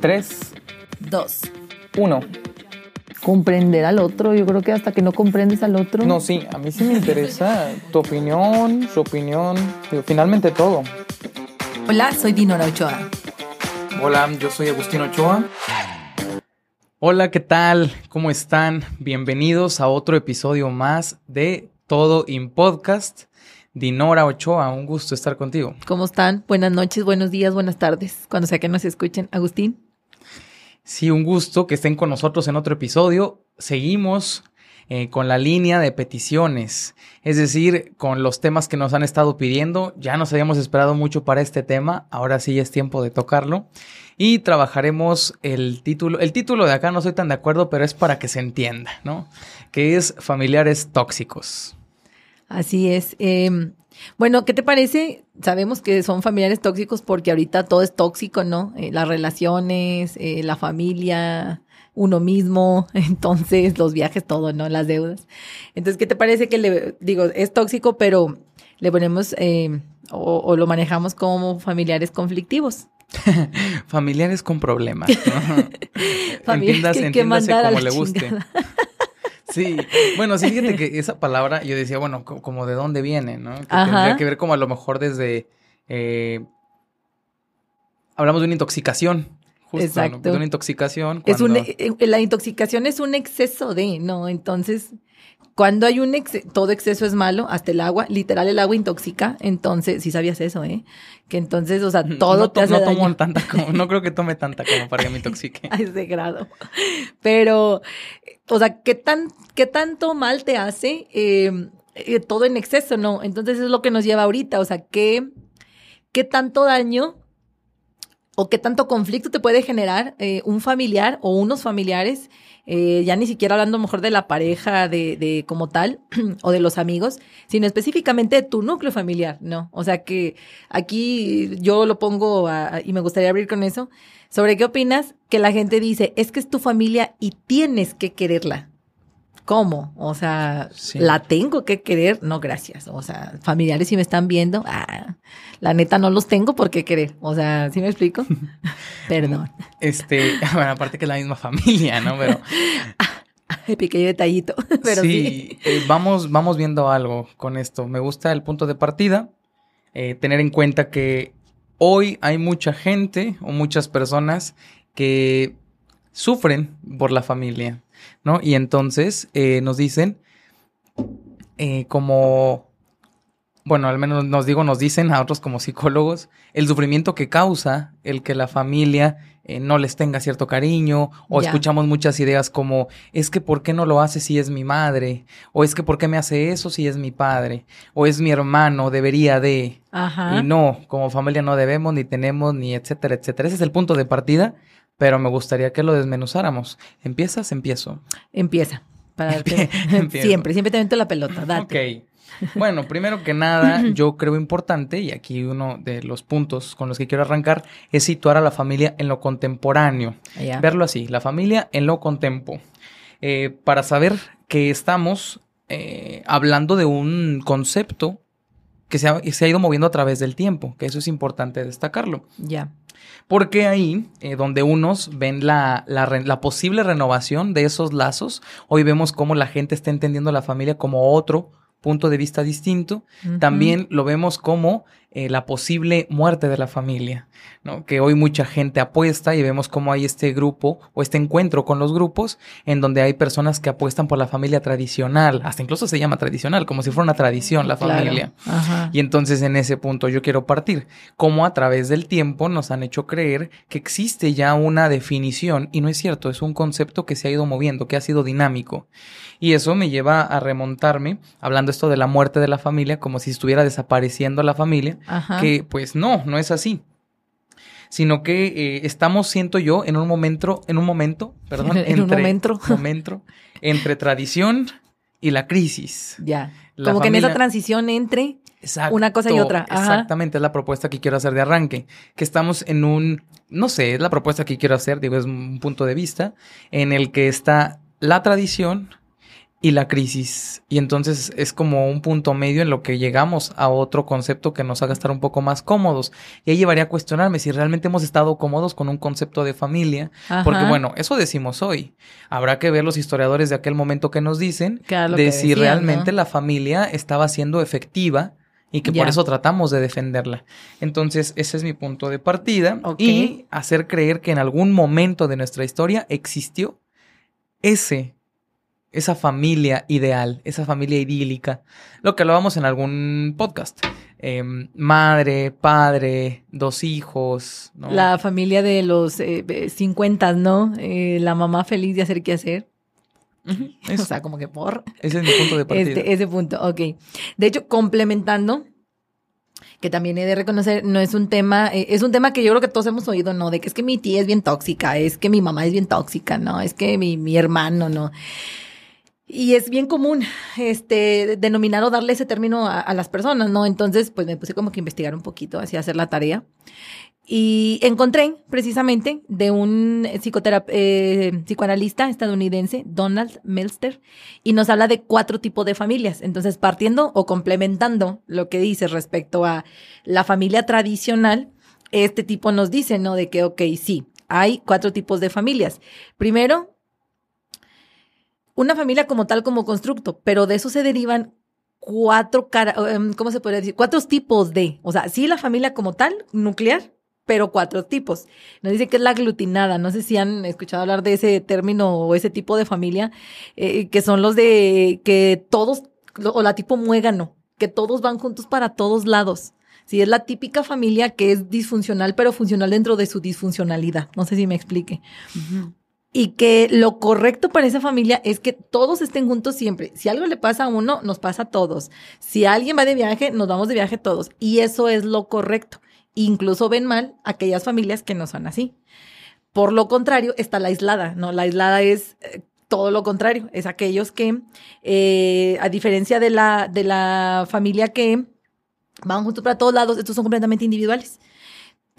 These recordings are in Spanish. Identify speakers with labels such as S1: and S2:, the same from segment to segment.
S1: Tres,
S2: Dos.
S1: uno.
S2: Comprender al otro, yo creo que hasta que no comprendes al otro.
S1: No, sí, a mí sí me interesa tu opinión, su opinión, digo, finalmente todo.
S2: Hola, soy Dinora Ochoa.
S1: Hola, yo soy Agustín Ochoa. Hola, ¿qué tal? ¿Cómo están? Bienvenidos a otro episodio más de Todo in Podcast. Dinora Ochoa, un gusto estar contigo.
S2: ¿Cómo están? Buenas noches, buenos días, buenas tardes, cuando sea que nos escuchen. Agustín.
S1: Sí, un gusto que estén con nosotros en otro episodio. Seguimos eh, con la línea de peticiones, es decir, con los temas que nos han estado pidiendo. Ya nos habíamos esperado mucho para este tema, ahora sí es tiempo de tocarlo. Y trabajaremos el título. El título de acá no estoy tan de acuerdo, pero es para que se entienda, ¿no? Que es familiares tóxicos.
S2: Así es. Eh, bueno, ¿qué te parece? Sabemos que son familiares tóxicos porque ahorita todo es tóxico, ¿no? Eh, las relaciones, eh, la familia, uno mismo, entonces los viajes, todo, ¿no? Las deudas. Entonces, ¿qué te parece que le digo, es tóxico, pero le ponemos eh, o, o lo manejamos como familiares conflictivos?
S1: familiares con problemas. ¿no?
S2: Familiares que hay que
S1: como le guste. Sí, bueno, sí, fíjate que esa palabra yo decía, bueno, co- como de dónde viene, ¿no? Que
S2: Ajá.
S1: tendría que ver como a lo mejor desde... eh, hablamos de una intoxicación. Justo, ¿no?
S2: Exacto.
S1: De una intoxicación.
S2: Es un,
S1: cuando-
S2: eh, la intoxicación es un exceso de, ¿no? Entonces, cuando hay un exceso, todo exceso es malo, hasta el agua, literal el agua intoxica, entonces, si sabías eso, ¿eh? Que entonces, o sea, todo
S1: no,
S2: te
S1: to-
S2: hace
S1: no
S2: daño
S1: tomo tanta como, no creo que tome tanta como para que me intoxique.
S2: a ese grado. Pero, o sea, ¿qué, tan, qué tanto mal te hace eh, eh, todo en exceso, no? Entonces es lo que nos lleva ahorita, o sea, ¿qué, qué tanto daño o qué tanto conflicto te puede generar eh, un familiar o unos familiares, eh, ya ni siquiera hablando mejor de la pareja de, de como tal o de los amigos, sino específicamente de tu núcleo familiar, ¿no? O sea que aquí yo lo pongo a- y me gustaría abrir con eso. ¿Sobre qué opinas? Que la gente dice, es que es tu familia y tienes que quererla. ¿Cómo? O sea,
S1: Sí.
S2: la tengo que querer. No, gracias. O sea, familiares si me están viendo, ah, la neta no los tengo por qué querer. O sea, ¿sí me explico? Perdón.
S1: Este, bueno, aparte que es la misma familia, ¿no? Pero
S2: Pequeño detallito. Pero sí.
S1: sí, eh, vamos, vamos viendo algo con esto. Me gusta el punto de partida, eh, tener en cuenta que hoy hay mucha gente o muchas personas que sufren por la familia, ¿no? Y entonces eh, nos dicen eh, como, bueno, al menos nos digo, nos dicen a otros como psicólogos, el sufrimiento que causa el que la familia eh, no les tenga cierto cariño, o escuchamos muchas ideas como, es que ¿por qué no lo hace si es mi madre? O es que ¿por qué me hace eso si es mi padre? O es mi hermano, debería de...
S2: Ajá.
S1: Y no, como familia no debemos, ni tenemos, ni etcétera, etcétera. Ese es el punto de partida, pero me gustaría que lo desmenuzáramos. ¿Empiezas? Empiezo.
S2: Empieza. Para darte-. Siempre, siempre te meto la pelota. Date.
S1: Ok. Bueno, primero que nada, yo creo importante, y aquí uno de los puntos con los que quiero arrancar, es situar a la familia en lo contemporáneo.
S2: Allá.
S1: Verlo así, la familia en lo contempo. Eh, para saber que estamos eh, hablando de un concepto que se ha, se ha ido moviendo a través del tiempo, que eso es importante destacarlo.
S2: Ya.
S1: Porque ahí, eh, donde unos ven la, la posible renovación de esos lazos, hoy vemos cómo la gente está entendiendo a la familia como otro punto de vista distinto. También lo vemos como eh, la posible muerte de la familia, ¿no? Que hoy mucha gente apuesta y vemos cómo hay este grupo o este encuentro con los grupos en donde hay personas que apuestan por la familia tradicional, hasta incluso se llama tradicional, como si fuera una tradición la
S2: Claro.
S1: familia.
S2: Ajá.
S1: Y entonces en ese punto yo quiero partir. Cómo a través del tiempo nos han hecho creer que existe ya una definición y no es cierto, es un concepto que se ha ido moviendo, que ha sido dinámico. Y eso me lleva a remontarme, hablando esto de la muerte de la familia, como si estuviera desapareciendo la familia,
S2: Ajá.
S1: que pues no, no es así. Sino que eh, estamos, siento yo, en un momento, en un momento, perdón,
S2: En un momento.
S1: momento entre tradición y la crisis.
S2: Ya.
S1: La
S2: Como que en esa transición entre
S1: Exacto,
S2: Una cosa y otra, ajá.
S1: Exactamente, es la propuesta que quiero hacer de arranque. Que estamos en un, no sé, es la propuesta que quiero hacer, digo, es un punto de vista, en el que está la tradición y la crisis. Y entonces es como un punto medio en lo que llegamos a otro concepto que nos haga estar un poco más cómodos. Y ahí llevaría a cuestionarme si realmente hemos estado cómodos con un concepto de familia. Porque bueno, eso decimos hoy. Habrá que ver los historiadores de aquel momento que nos dicen de si realmente la familia estaba siendo efectiva y que por eso tratamos de defenderla. Entonces, ese es mi punto de partida y hacer creer que en algún momento de nuestra historia existió ese esa familia ideal, esa familia idílica, lo que hablábamos en algún podcast. Em, madre, padre, dos hijos.
S2: ¿no? La familia de los eh, 50, ¿no? Eh, la mamá feliz de hacer qué hacer. o sea, como que por.
S1: Ese es mi punto de partida.
S2: Este, ese punto, ok. De hecho, complementando, que también he de reconocer, no es un tema, eh, es un tema que yo creo que todos hemos oído, ¿no? De que es que mi tía es bien tóxica, es que mi mamá es bien tóxica, ¿no? Es que mi, mi hermano, ¿no? Y es bien común este, denominar o darle ese término a, las personas, ¿no? Entonces, pues me puse como que investigar un poquito, así hacer la tarea. Y encontré precisamente de un eh, psicoanalista estadounidense, Donald Melster, y nos habla de cuatro tipos de familias. Entonces, partiendo o complementando lo que dice respecto a la familia tradicional, este tipo nos dice, ¿no? De que, ok, sí, hay cuatro tipos de familias. Primero, una familia como tal, como constructo, pero de eso se derivan cuatro, em, ¿cómo se podría decir? Cuatro tipos de, o sea, sí la familia como tal, nuclear, pero cuatro tipos. Nos dice que es la aglutinada. No sé si han escuchado hablar de ese término o ese tipo de familia, eh, que son los de que todos, o la tipo muégano, que todos van juntos para todos lados. Sí, es la típica familia que es disfuncional, pero funcional dentro de su disfuncionalidad. No sé si me explique y que lo correcto para esa familia es que todos estén juntos siempre. Si algo le pasa a uno, nos pasa a todos. Si alguien va de viaje, nos vamos de viaje todos. Y eso es lo correcto. Incluso ven mal aquellas familias que no son así. Por lo contrario, está la aislada, ¿no? La aislada es eh, todo lo contrario, es aquellos que, eh, a diferencia de la, de la familia que van juntos para todos lados, estos son completamente individuales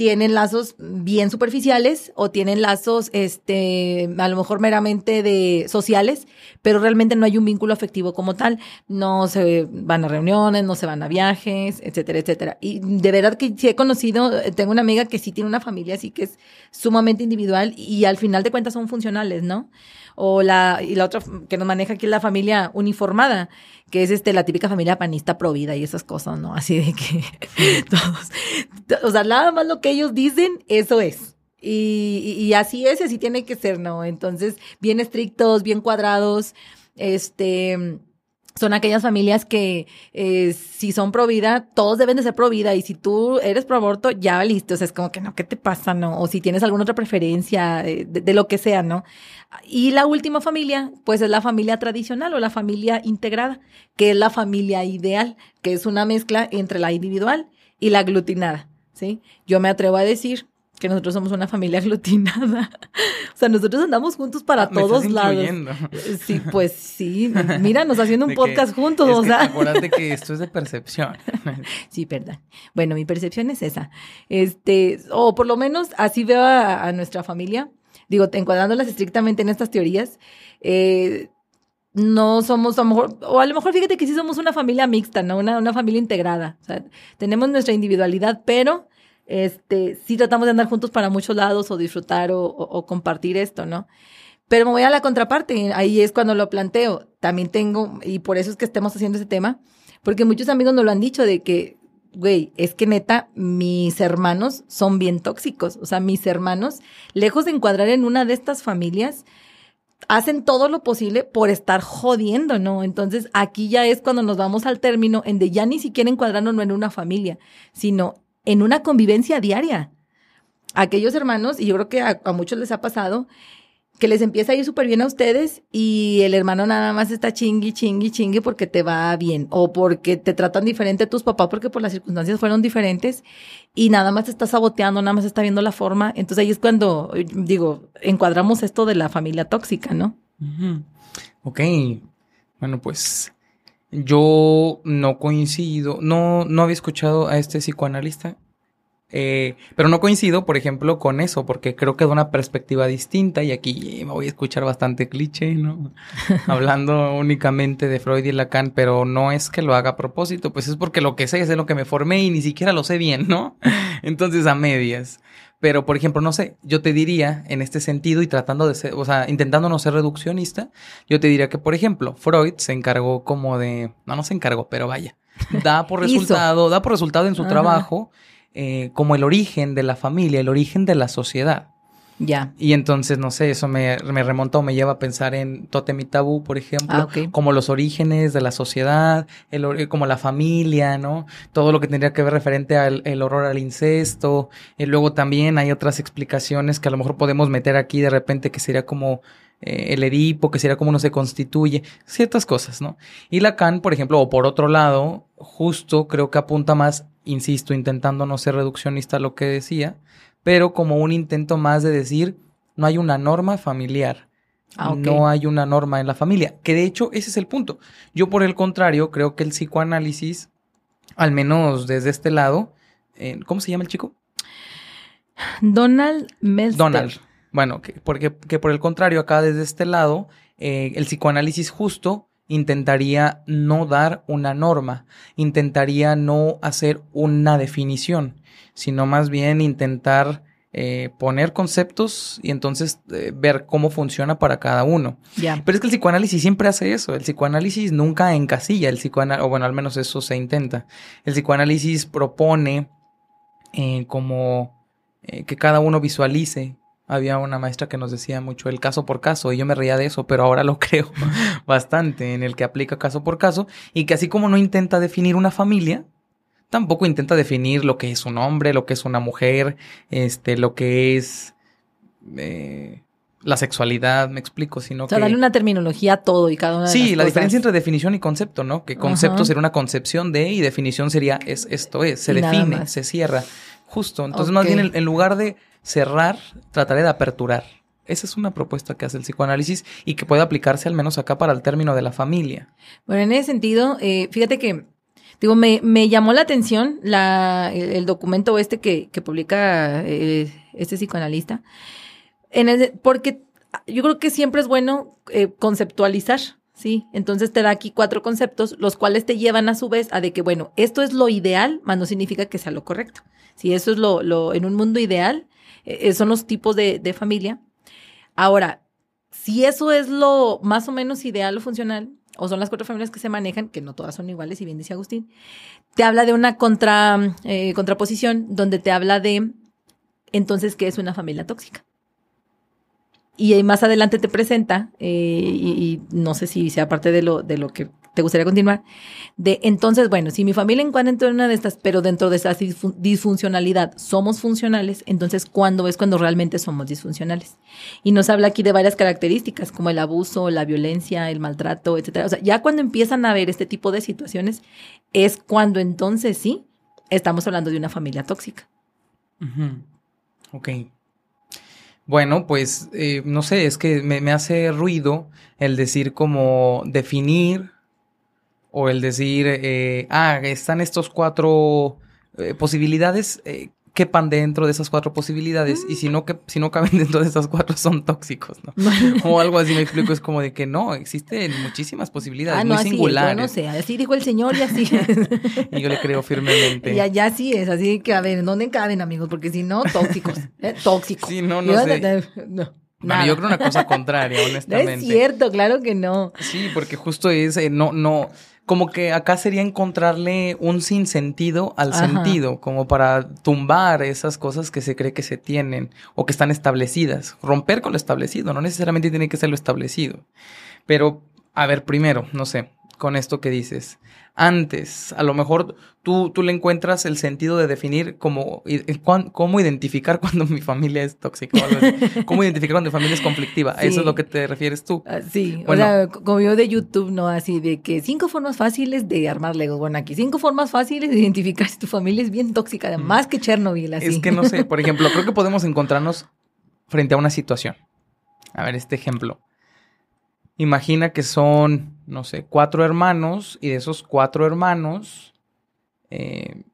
S2: tienen lazos bien superficiales o tienen lazos, este, a lo mejor meramente de sociales, pero realmente no hay un vínculo afectivo como tal. No se van a reuniones, no se van a viajes, etcétera, etcétera. Y de verdad que sí he conocido, tengo una amiga que sí tiene una familia así que es sumamente individual y al final de cuentas son funcionales, ¿no? o la, y la otra que nos maneja aquí es la familia uniformada, que es este, la típica familia panista provida y esas cosas, ¿no? Así de que todos, o sea, nada más lo que ellos dicen, eso es. Y, y, así es, y así tiene que ser, ¿no? Entonces, bien estrictos, bien cuadrados, este son aquellas familias que eh, si son pro vida, todos deben de ser pro vida y si tú eres pro aborto, ya listo, o sea, es como que no, ¿qué te pasa, no? O si tienes alguna otra preferencia de, de, lo que sea, ¿no? Y la última familia, pues es la familia tradicional o la familia integrada, que es la familia ideal, que es una mezcla entre la individual y la aglutinada, ¿sí? Yo me atrevo a decir que nosotros somos una familia aglutinada. o sea, nosotros andamos juntos para ah, todos lados. Sí, pues sí. Míranos haciendo un podcast juntos, o sea.
S1: Acuérdate que esto es de percepción.
S2: sí, perdón. Bueno, mi percepción es esa. Este, o por lo menos así veo a, nuestra familia. Digo, encuadrándolas estrictamente en estas teorías. Eh, no somos, a lo mejor, o a lo mejor fíjate que sí somos una familia mixta, ¿no? Una, una familia integrada. O sea, tenemos nuestra individualidad, pero este, sí tratamos de andar juntos para muchos lados o disfrutar o, compartir esto, ¿no? Pero me voy a la contraparte, ahí es cuando lo planteo. También tengo, y por eso es que estemos haciendo ese tema, porque muchos amigos nos lo han dicho de que, güey, es que neta, mis hermanos son bien tóxicos. O sea, mis hermanos, lejos de encuadrar en una de estas familias, hacen todo lo posible por estar jodiendo, ¿no? Entonces aquí ya es cuando nos vamos al término en de ya ni siquiera encuadrarnos en una familia, sino en una convivencia diaria. Aquellos hermanos, y yo creo que a, muchos les ha pasado, que les empieza a ir súper bien a ustedes y el hermano nada más está chingui, chingui, chingui porque te va bien o porque te tratan diferente a tus papás porque por las circunstancias fueron diferentes y nada más te está saboteando, nada más está viendo la forma. Entonces ahí es cuando, digo, encuadramos esto de la familia tóxica, ¿no?
S1: Ok, bueno, pues yo no coincido, no, no había escuchado a este psicoanalista. Eh, pero no coincido, por ejemplo, con eso, porque creo que es una perspectiva distinta y aquí me voy a escuchar bastante cliché, ¿no? Hablando únicamente de Freud y Lacan, pero no es que lo haga a propósito, pues es porque lo que sé es de lo que me formé y ni siquiera lo sé bien, ¿no? Entonces a medias. Pero, por ejemplo, no sé, yo te diría en este sentido y tratando de ser, o sea, intentando no ser reduccionista, yo te diría que, por ejemplo, Freud se encargó como de, no, no se encargó, pero vaya, da por resultado, da por resultado en su trabajo eh, como el origen de la familia, el origen de la sociedad.
S2: Ya.
S1: Y entonces, no sé, eso me, me remonta o me lleva a pensar en Totem y Tabú, por ejemplo, ah, como los orígenes de la sociedad, el, como la familia, ¿no? Todo lo que tendría que ver referente al el horror al incesto. Y luego también hay otras explicaciones que a lo mejor podemos meter aquí de repente, que sería como eh, el Edipo, que sería como uno se constituye, ciertas cosas, ¿no? Y Lacan, por ejemplo, o por otro lado, justo creo que apunta más insisto, intentando no ser reduccionista a lo que decía, pero como un intento más de decir, no hay una norma familiar. Ah, no hay una norma en la familia. Que de hecho, ese es el punto. Yo, por el contrario, creo que el psicoanálisis, al menos desde este lado, eh, ¿cómo se llama el chico?
S2: Donald Mester.
S1: Donald. Bueno, que, porque, que por el contrario, acá desde este lado, eh, el psicoanálisis justo intentaría no dar una norma, intentaría no hacer una definición, sino más bien intentar eh, poner conceptos y entonces eh, ver cómo funciona para cada uno. Pero es que el psicoanálisis siempre hace eso, el psicoanálisis nunca encasilla, el psicoanálisis, o bueno, al menos eso se intenta. El psicoanálisis propone eh, como que cada uno visualice había una maestra que nos decía mucho el caso por caso y yo me reía de eso, pero ahora lo creo bastante en el que aplica caso por caso y que así como no intenta definir una familia, tampoco intenta definir lo que es un hombre, lo que es una mujer, este, lo que es eh, la sexualidad, me explico, sino
S2: o sea, darle una terminología a todo y cada una de
S1: Sí,
S2: la
S1: diferencia entre definición y concepto, ¿no? Que concepto sería una concepción de y definición sería es esto es, se define, se cierra. Justo. Entonces, más bien en lugar de cerrar, trataré de aperturar. Esa es una propuesta que hace el psicoanálisis y que puede aplicarse al menos acá para el término de la familia.
S2: Bueno, en ese sentido, eh, fíjate que, digo, me, me, llamó la atención la, el, documento este que, que publica eh, este psicoanalista, en el, porque yo creo que siempre es bueno eh, conceptualizar, ¿sí? Entonces te da aquí cuatro conceptos, los cuales te llevan a su vez a de que, bueno, esto es lo ideal, más no significa que sea lo correcto. Si eso es lo, lo en un mundo ideal, eh, eh, son los tipos de, de familia. Ahora, si eso es lo más o menos ideal o funcional, o son las cuatro familias que se manejan, que no todas son iguales, y bien dice Agustín, te habla de una contra, eh, contraposición donde te habla de entonces qué es una familia tóxica. Y más adelante te presenta, y, y, no sé si sea parte de lo, de lo que ¿Te gustaría continuar? De entonces, bueno, si mi familia encuentra en una de estas, pero dentro de esa disfuncionalidad somos funcionales, entonces ¿cuándo es cuando realmente somos disfuncionales? Y nos habla aquí de varias características, como el abuso, la violencia, el maltrato, etcétera. O sea, ya cuando empiezan a ver este tipo de situaciones, es cuando entonces sí estamos hablando de una familia tóxica.
S1: Ok. Bueno, pues eh, no sé, es que me, me, hace ruido el decir como definir o el decir, eh, ah, están estos cuatro eh, posibilidades, eh, quepan dentro de esas cuatro posibilidades y si no, que, si no caben dentro de esas cuatro son tóxicos, ¿no? o algo así me explico, es como de que no, existen muchísimas posibilidades, ah, no, muy singulares.
S2: no sé, así dijo el señor y así
S1: y yo le creo firmemente.
S2: Y allá sí es, así que a ver, ¿dónde caben amigos? Porque si no, tóxicos, tóxicos.
S1: Sí, no, no sé. No. yo creo una cosa contraria, honestamente.
S2: No es cierto, claro que no.
S1: Sí, porque justo es, no, no, como que acá sería encontrarle un sinsentido al sentido, como para tumbar esas cosas que se cree que se tienen o que están establecidas, romper con lo establecido, no necesariamente tiene que ser lo establecido. Pero, a ver, primero, no sé, con esto que dices, antes. A lo mejor tú, tú le encuentras el sentido de definir cómo, cómo identificar cuando mi familia es tóxica. O cómo identificar cuando mi familia es conflictiva. Eso es lo que te refieres tú.
S2: Ah, sí, o sea, como yo de YouTube, ¿no? Así de que cinco formas fáciles de armar Legos. Bueno, aquí cinco formas fáciles de identificar si tu familia es bien tóxica, más que Chernobyl. Así.
S1: Es que no sé, por ejemplo, creo que podemos encontrarnos frente a una situación. A ver, este ejemplo. Imagina que son, no sé, cuatro hermanos y de esos cuatro hermanos, eh,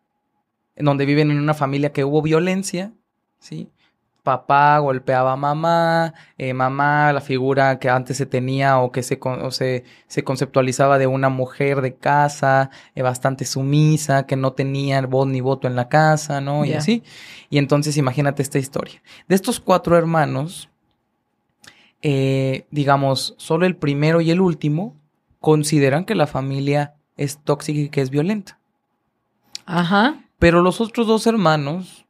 S1: en donde viven en una familia que hubo violencia, ¿sí? Papá golpeaba a mamá, eh, mamá, la figura que antes se tenía o que se, se, se, conceptualizaba de una mujer de casa, eh, bastante sumisa, que no tenía voz ni voto en la casa, ¿no? Y así. Y entonces imagínate esta historia. De estos cuatro hermanos, eh, digamos, solo el primero y el último consideran que la familia es tóxica y que es violenta.
S2: Ajá.
S1: Pero los otros dos hermanos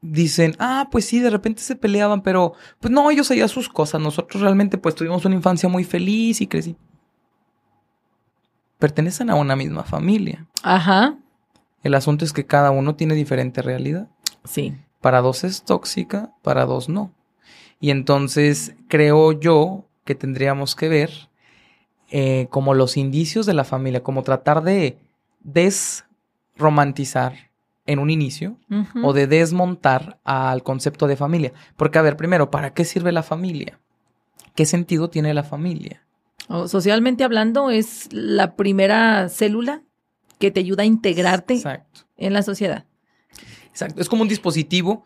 S1: dicen, ah, pues sí, de repente se peleaban, pero pues no, ellos hacían sus cosas. Nosotros realmente pues tuvimos una infancia muy feliz y crecí. Pertenecen a una misma familia.
S2: Ajá.
S1: El asunto es que cada uno tiene diferente realidad.
S2: Sí.
S1: Para dos es tóxica, para dos no. Y entonces creo yo que tendríamos que ver eh, como los indicios de la familia, como tratar de desromantizar en un inicio o de desmontar al concepto de familia. Porque, a ver, primero, ¿para qué sirve la familia? ¿Qué sentido tiene la familia?
S2: socialmente hablando, es la primera célula que te ayuda a integrarte en la sociedad.
S1: Exacto. Es como un dispositivo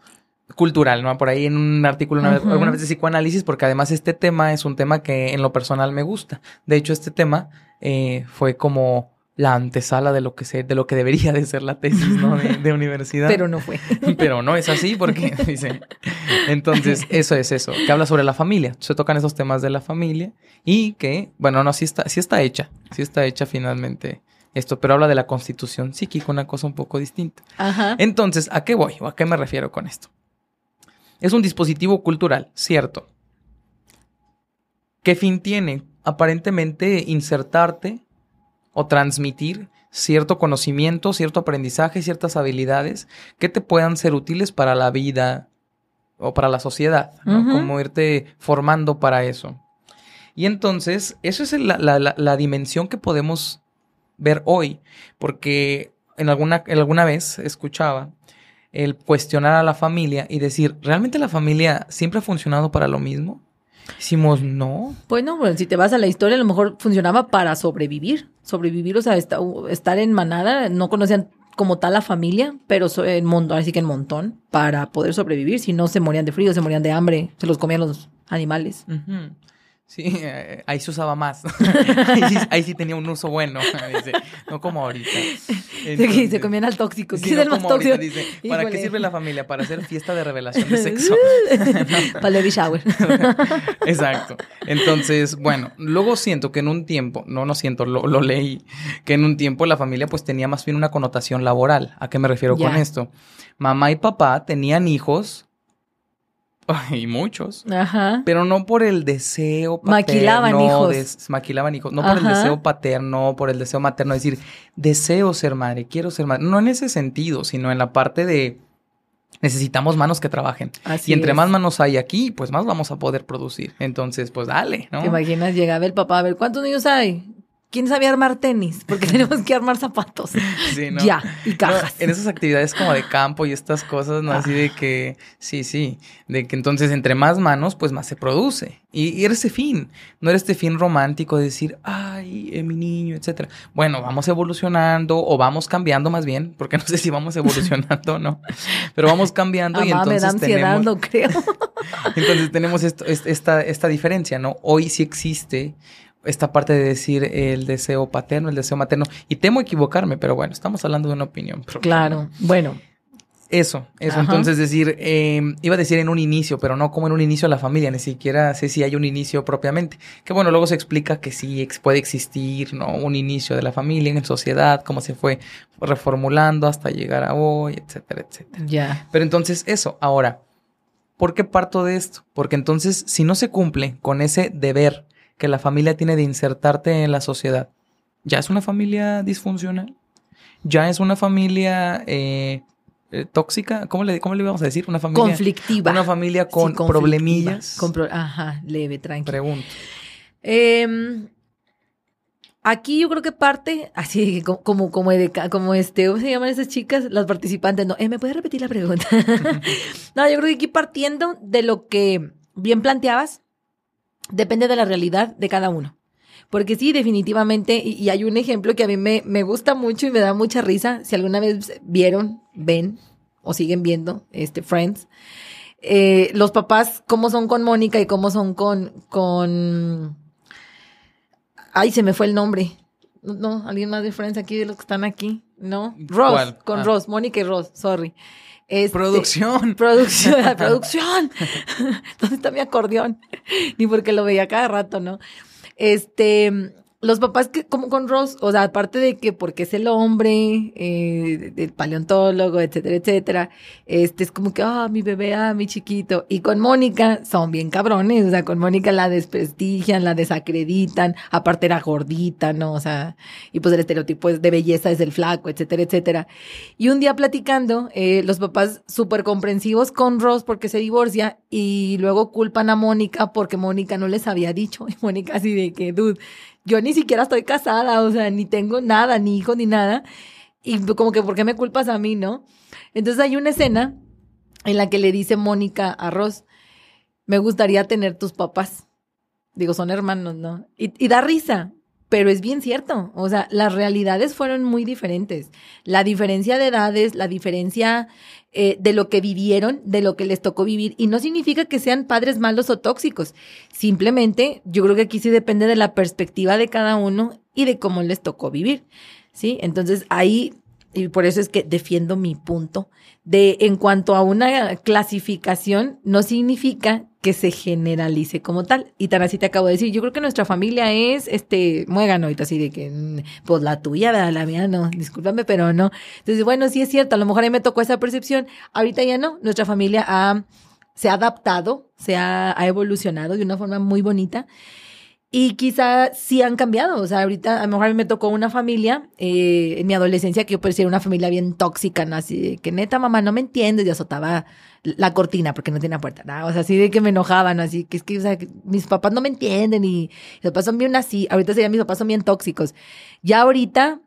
S1: cultural, ¿no? Por ahí en un artículo alguna vez de psicoanálisis, porque además este tema es un tema que en lo personal me gusta. De hecho, este tema eh, fue como la antesala de lo que se, de lo que debería de ser la tesis, ¿no? De, universidad.
S2: Pero no fue.
S1: Pero no es así porque dice. Entonces, eso es eso, que habla sobre la familia. Se tocan esos temas de la familia y que, bueno, no, sí está, sí está hecha, sí está hecha finalmente esto, pero habla de la constitución psíquica, una cosa un poco distinta.
S2: Ajá.
S1: Entonces, ¿a qué voy o a qué me refiero con esto? Es un dispositivo cultural, cierto. ¿Qué fin tiene? Aparentemente insertarte o transmitir cierto conocimiento, cierto aprendizaje, ciertas habilidades que te puedan ser útiles para la vida o para la sociedad, ¿no? Como irte formando para eso. Y entonces, eso es la, dimensión que podemos ver hoy, porque en alguna, en alguna vez escuchaba el cuestionar a la familia y decir, ¿realmente la familia siempre ha funcionado para lo mismo? Hicimos, no.
S2: Bueno, bueno, si te vas a la historia, a lo mejor funcionaba para sobrevivir. Sobrevivir, o sea, estar en manada, no conocían como tal la familia, pero en montón, así que en montón, para poder sobrevivir. Si no, se morían de frío, se morían de hambre, se los comían los animales.
S1: Sí, eh, ahí se usaba más. ahí, sí, tenía un uso bueno. no como ahorita.
S2: se comían al tóxico. Sí, no más tóxico?
S1: ¿Para qué sirve la familia? Para hacer fiesta de revelación de sexo.
S2: Para baby shower.
S1: Exacto. Entonces, bueno, luego siento que en un tiempo, no, no siento, lo, lo, leí, que en un tiempo la familia pues tenía más bien una connotación laboral. ¿A qué me refiero con esto? Mamá y papá tenían hijos y muchos.
S2: Ajá.
S1: Pero no por el deseo
S2: paterno. Maquilaban hijos.
S1: maquilaban hijos. No por el deseo paterno, por el deseo materno. Es decir, deseo ser madre, quiero ser madre. No en ese sentido, sino en la parte de necesitamos manos que trabajen. y entre más manos hay aquí, pues más vamos a poder producir. Entonces, pues dale, ¿no?
S2: ¿Te imaginas? Llegaba el papá a ver cuántos niños hay. ¿Quién sabía armar tenis? Porque tenemos que armar zapatos. Sí, ¿no? Ya, y cajas.
S1: en esas actividades como de campo y estas cosas, ¿no? Así de que, sí, sí, de que entonces entre más manos, pues más se produce. Y, y era ese fin, no era este fin romántico de decir, ay, eh, mi niño, etcétera. Bueno, vamos evolucionando o vamos cambiando más bien, porque no sé si vamos evolucionando o no, pero vamos cambiando y entonces me da ansiedad,
S2: tenemos... creo.
S1: entonces tenemos esto, esta, esta diferencia, ¿no? Hoy sí existe esta parte de decir el deseo paterno, el deseo materno. Y temo equivocarme, pero bueno, estamos hablando de una opinión.
S2: Claro, bueno.
S1: Eso, eso. Entonces, decir, em, iba a decir en un inicio, pero no como en un inicio a la familia, ni siquiera sé si hay un inicio propiamente. Que bueno, luego se explica que sí puede existir, ¿no? Un inicio de la familia en sociedad, cómo se fue reformulando hasta llegar a hoy, etcétera, etcétera.
S2: Ya.
S1: Pero entonces, eso. Ahora, ¿por qué parto de esto? Porque entonces, si no se cumple con ese deber que la familia tiene de insertarte en la sociedad, ¿ya es una familia disfuncional? ¿Ya es una familia eh, eh, tóxica? ¿Cómo le, ¿Cómo le vamos a decir? Una familia
S2: conflictiva.
S1: Una familia con problemillas.
S2: Ajá, leve, tranquilo.
S1: Pregunto.
S2: Em, aquí yo creo que parte, así como, como, como este, ¿cómo se llaman esas chicas? Las participantes, no, eh, ¿me puedes repetir la pregunta? no, yo creo que aquí partiendo de lo que bien planteabas, depende de la realidad de cada uno. Porque sí, definitivamente, y, y hay un ejemplo que a mí me, me gusta mucho y me da mucha risa. Si alguna vez vieron, ven o siguen viendo este Friends, eh, los papás, cómo son con Mónica y cómo son con, con, ay, se me fue el nombre. No, alguien más de Friends aquí de los que están aquí, ¿no? Ross,
S1: ¿Cuál?
S2: con
S1: Ah.
S2: Ross, Mónica y Ross, sorry. Este,
S1: Producción.
S2: Producción, la producción. ¿Dónde está mi acordeón? Ni porque lo veía cada rato, ¿no? Este, los papás que, como con Ross, o sea, aparte de que porque es el hombre, eh, del paleontólogo, etcétera, etcétera, este es como que, ah, mi bebé, ah, mi chiquito. Y con Mónica son bien cabrones, o sea, con Mónica la desprestigian, la desacreditan, aparte era gordita, ¿no? O sea, y pues el estereotipo es de belleza es el flaco, etcétera, etcétera. Y un día platicando, eh, los papás súper comprensivos con Ross porque se divorcia y luego culpan a Mónica porque Mónica no les había dicho. Y Mónica así de que, dude, yo ni siquiera estoy casada, o sea, ni tengo nada, ni hijo, ni nada. Y como que, ¿por qué me culpas a mí, no? Entonces hay una escena en la que le dice Mónica a Ross, me gustaría tener tus papás. Digo, son hermanos, ¿no? Y, y da risa, pero es bien cierto. O sea, las realidades fueron muy diferentes. La diferencia de edades, la diferencia eh, de lo que vivieron, de lo que les tocó vivir. Y no significa que sean padres malos o tóxicos. Simplemente, yo creo que aquí sí depende de la perspectiva de cada uno y de cómo les tocó vivir. ¿Sí? Entonces ahí, y por eso es que defiendo mi punto, de en cuanto a una clasificación, no significa que se generalice como tal. Y tan así te acabo de decir, yo creo que nuestra familia es, este, muégano, y así de que, mm, pues la tuya, la mía no, discúlpame, pero no. Entonces, bueno, sí es cierto, a lo mejor a mí me tocó esa percepción, ahorita ya no, nuestra familia ha, se ha adaptado, se ha, ha evolucionado de una forma muy bonita. Y quizá sí han cambiado. O sea, ahorita a lo mejor a mí me tocó una familia eh, en mi adolescencia que yo parecía una familia bien tóxica, ¿no? Así de que neta, mamá, no me entiendes. Y azotaba la cortina porque no tenía puerta, ¿no? O sea, así de que me enojaban, así que es que, o sea, mis papás no me entienden y mis papás son bien así. Ahorita serían mis papás son bien tóxicos. Ya ahorita,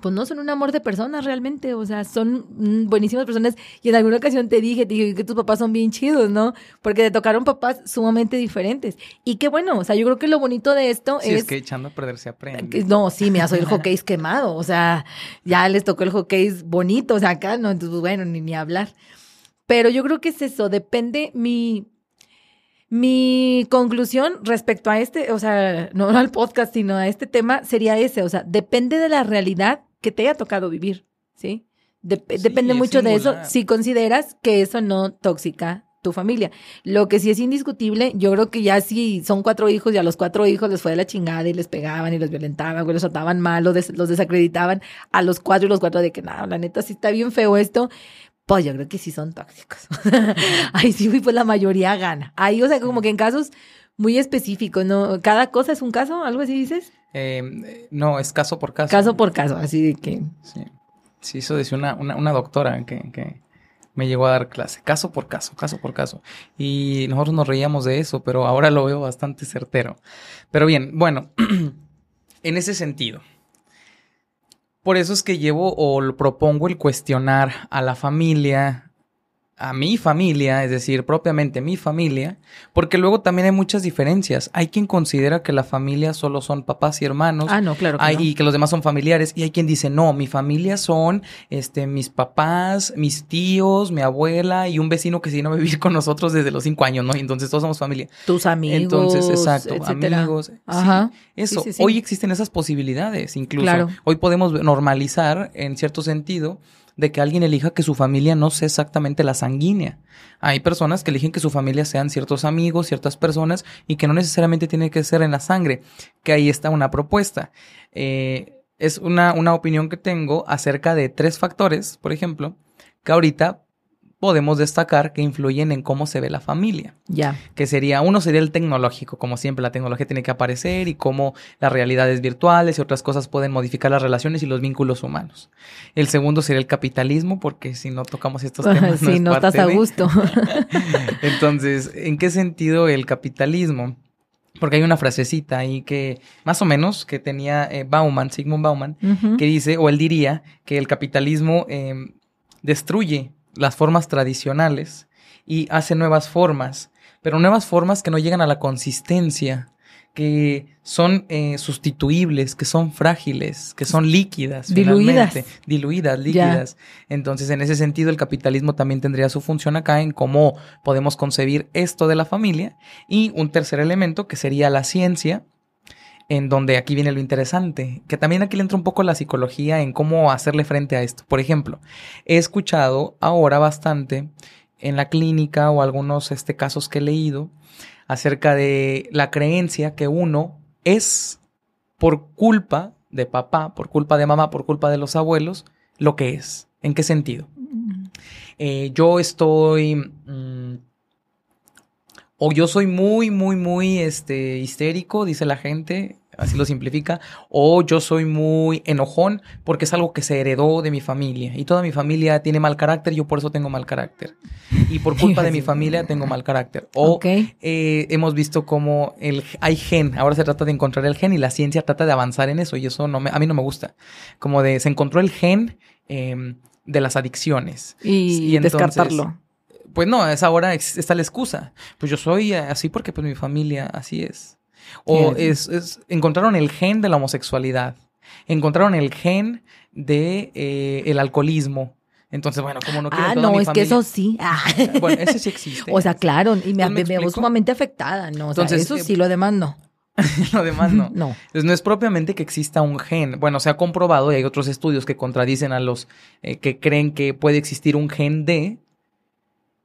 S2: pues no son un amor de personas realmente, o sea, son mm, buenísimas personas. Y en alguna ocasión te dije, te dije que tus papás son bien chidos, ¿no? Porque te tocaron papás sumamente diferentes. Y qué bueno, o sea, yo creo que lo bonito de esto
S1: Sí,
S2: es...
S1: es que echando a perder se aprende.
S2: No, sí, mira, soy el hockey quemado, o sea, ya les tocó el hockey bonito, o sea, acá, no, entonces, bueno, ni, ni hablar. Pero yo creo que es eso, depende mi, mi conclusión respecto a este, o sea, no al podcast, sino a este tema, sería ese, o sea, depende de la realidad que te haya tocado vivir, ¿sí? Dep-
S1: Sí,
S2: depende mucho de eso si consideras que eso no tóxica tu familia. Lo que sí es indiscutible, yo creo que ya si son cuatro hijos y a los cuatro hijos les fue de la chingada y les pegaban y los violentaban, los trataban mal, los, des- los desacreditaban a los cuatro y los cuatro de que no, la neta sí está bien feo esto. Pues yo creo que sí son tóxicos. Ahí sí, pues la mayoría gana. Ahí, o sea, como que en casos muy específicos, ¿no? Cada cosa es un caso, algo así dices.
S1: Eh, no, es caso por caso.
S2: Caso por caso, así de que.
S1: Sí. Sí, eso decía una, una, una doctora que, que me llegó a dar clase. Caso por caso, caso por caso. Y nosotros nos reíamos de eso, pero ahora lo veo bastante certero. Pero bien, bueno, en ese sentido. Por eso es que llevo o propongo el cuestionar a la familia, a mi familia, es decir, propiamente mi familia, porque luego también hay muchas diferencias. Hay quien considera que la familia solo son papás y hermanos.
S2: Ah, no, claro que
S1: Hay-
S2: no.
S1: y que los demás son familiares. Y hay quien dice, no, mi familia son este, mis papás, mis tíos, mi abuela y un vecino que se vino a vivir con nosotros desde los cinco años, ¿no? Y entonces todos somos familia.
S2: Tus amigos.
S1: Entonces, exacto,
S2: etcétera.
S1: amigos. sí,
S2: Ajá.
S1: eso,
S2: Sí, sí, sí.
S1: hoy existen esas posibilidades, incluso.
S2: Claro.
S1: Hoy podemos normalizar, en cierto sentido, de que alguien elija que su familia no sea exactamente la sanguínea. Hay personas que eligen que su familia sean ciertos amigos, ciertas personas, y que no necesariamente tiene que ser en la sangre. Que ahí está una propuesta. Eh, es una, una opinión que tengo acerca de tres factores, por ejemplo, que ahorita podemos destacar que influyen en cómo se ve la familia
S2: Ya.
S1: que sería, uno sería el tecnológico, como siempre la tecnología tiene que aparecer y cómo las realidades virtuales y otras cosas pueden modificar las relaciones y los vínculos humanos. El segundo sería el capitalismo, porque si no tocamos estos temas
S2: sí,
S1: es
S2: no
S1: parte
S2: estás a
S1: de.
S2: gusto.
S1: Entonces, ¿en qué sentido el capitalismo? Porque hay una frasecita ahí que, más o menos, que tenía eh, Bauman, Sigmund Bauman, que dice, o él diría, que el capitalismo eh, destruye las formas tradicionales y hace nuevas formas, pero nuevas formas que no llegan a la consistencia que son eh, sustituibles, que son frágiles, que son líquidas.
S2: Diluidas.
S1: Diluidas, líquidas. Entonces, en ese sentido, el capitalismo también tendría su función acá en cómo podemos concebir esto de la familia. Y un tercer elemento que sería la ciencia, en donde aquí viene lo interesante, que también aquí le entra un poco la psicología en cómo hacerle frente a esto. Por ejemplo, he escuchado ahora bastante en la clínica o algunos este, casos que he leído acerca de la creencia que uno es por culpa de papá, por culpa de mamá, por culpa de los abuelos, lo que es. ¿En qué sentido? Eh, yo estoy... Mm, o yo soy muy, muy, muy este, histérico, dice la gente, así lo simplifica, o yo soy muy enojón porque es algo que se heredó de mi familia y toda mi familia tiene mal carácter, yo por eso tengo mal carácter. Y por culpa de mi familia tengo mal carácter. O eh, hemos visto como el, hay gen, ahora se trata de encontrar el gen y la ciencia trata de avanzar en eso y eso no me, a mí no me gusta. Como de, se encontró el gen em, de las adicciones.
S2: Y, descartarlo
S1: pues no, es ahora está la excusa. Pues yo soy así porque pues mi familia así es. O es, encontraron el gen de la homosexualidad. Encontraron el gen de eh, el alcoholismo. Entonces, bueno, como no quiero
S2: Ah, no, es que eso sí.
S1: Ah. Bueno, ese sí existe.
S2: o sea, claro, y me, me, veo sumamente afectada, ¿no? O sea, Entonces, eso eh, sí lo demando.
S1: lo demando. no. Entonces, no es propiamente que exista un gen. Bueno, se ha comprobado y hay otros estudios que contradicen a los eh, que creen que puede existir un gen de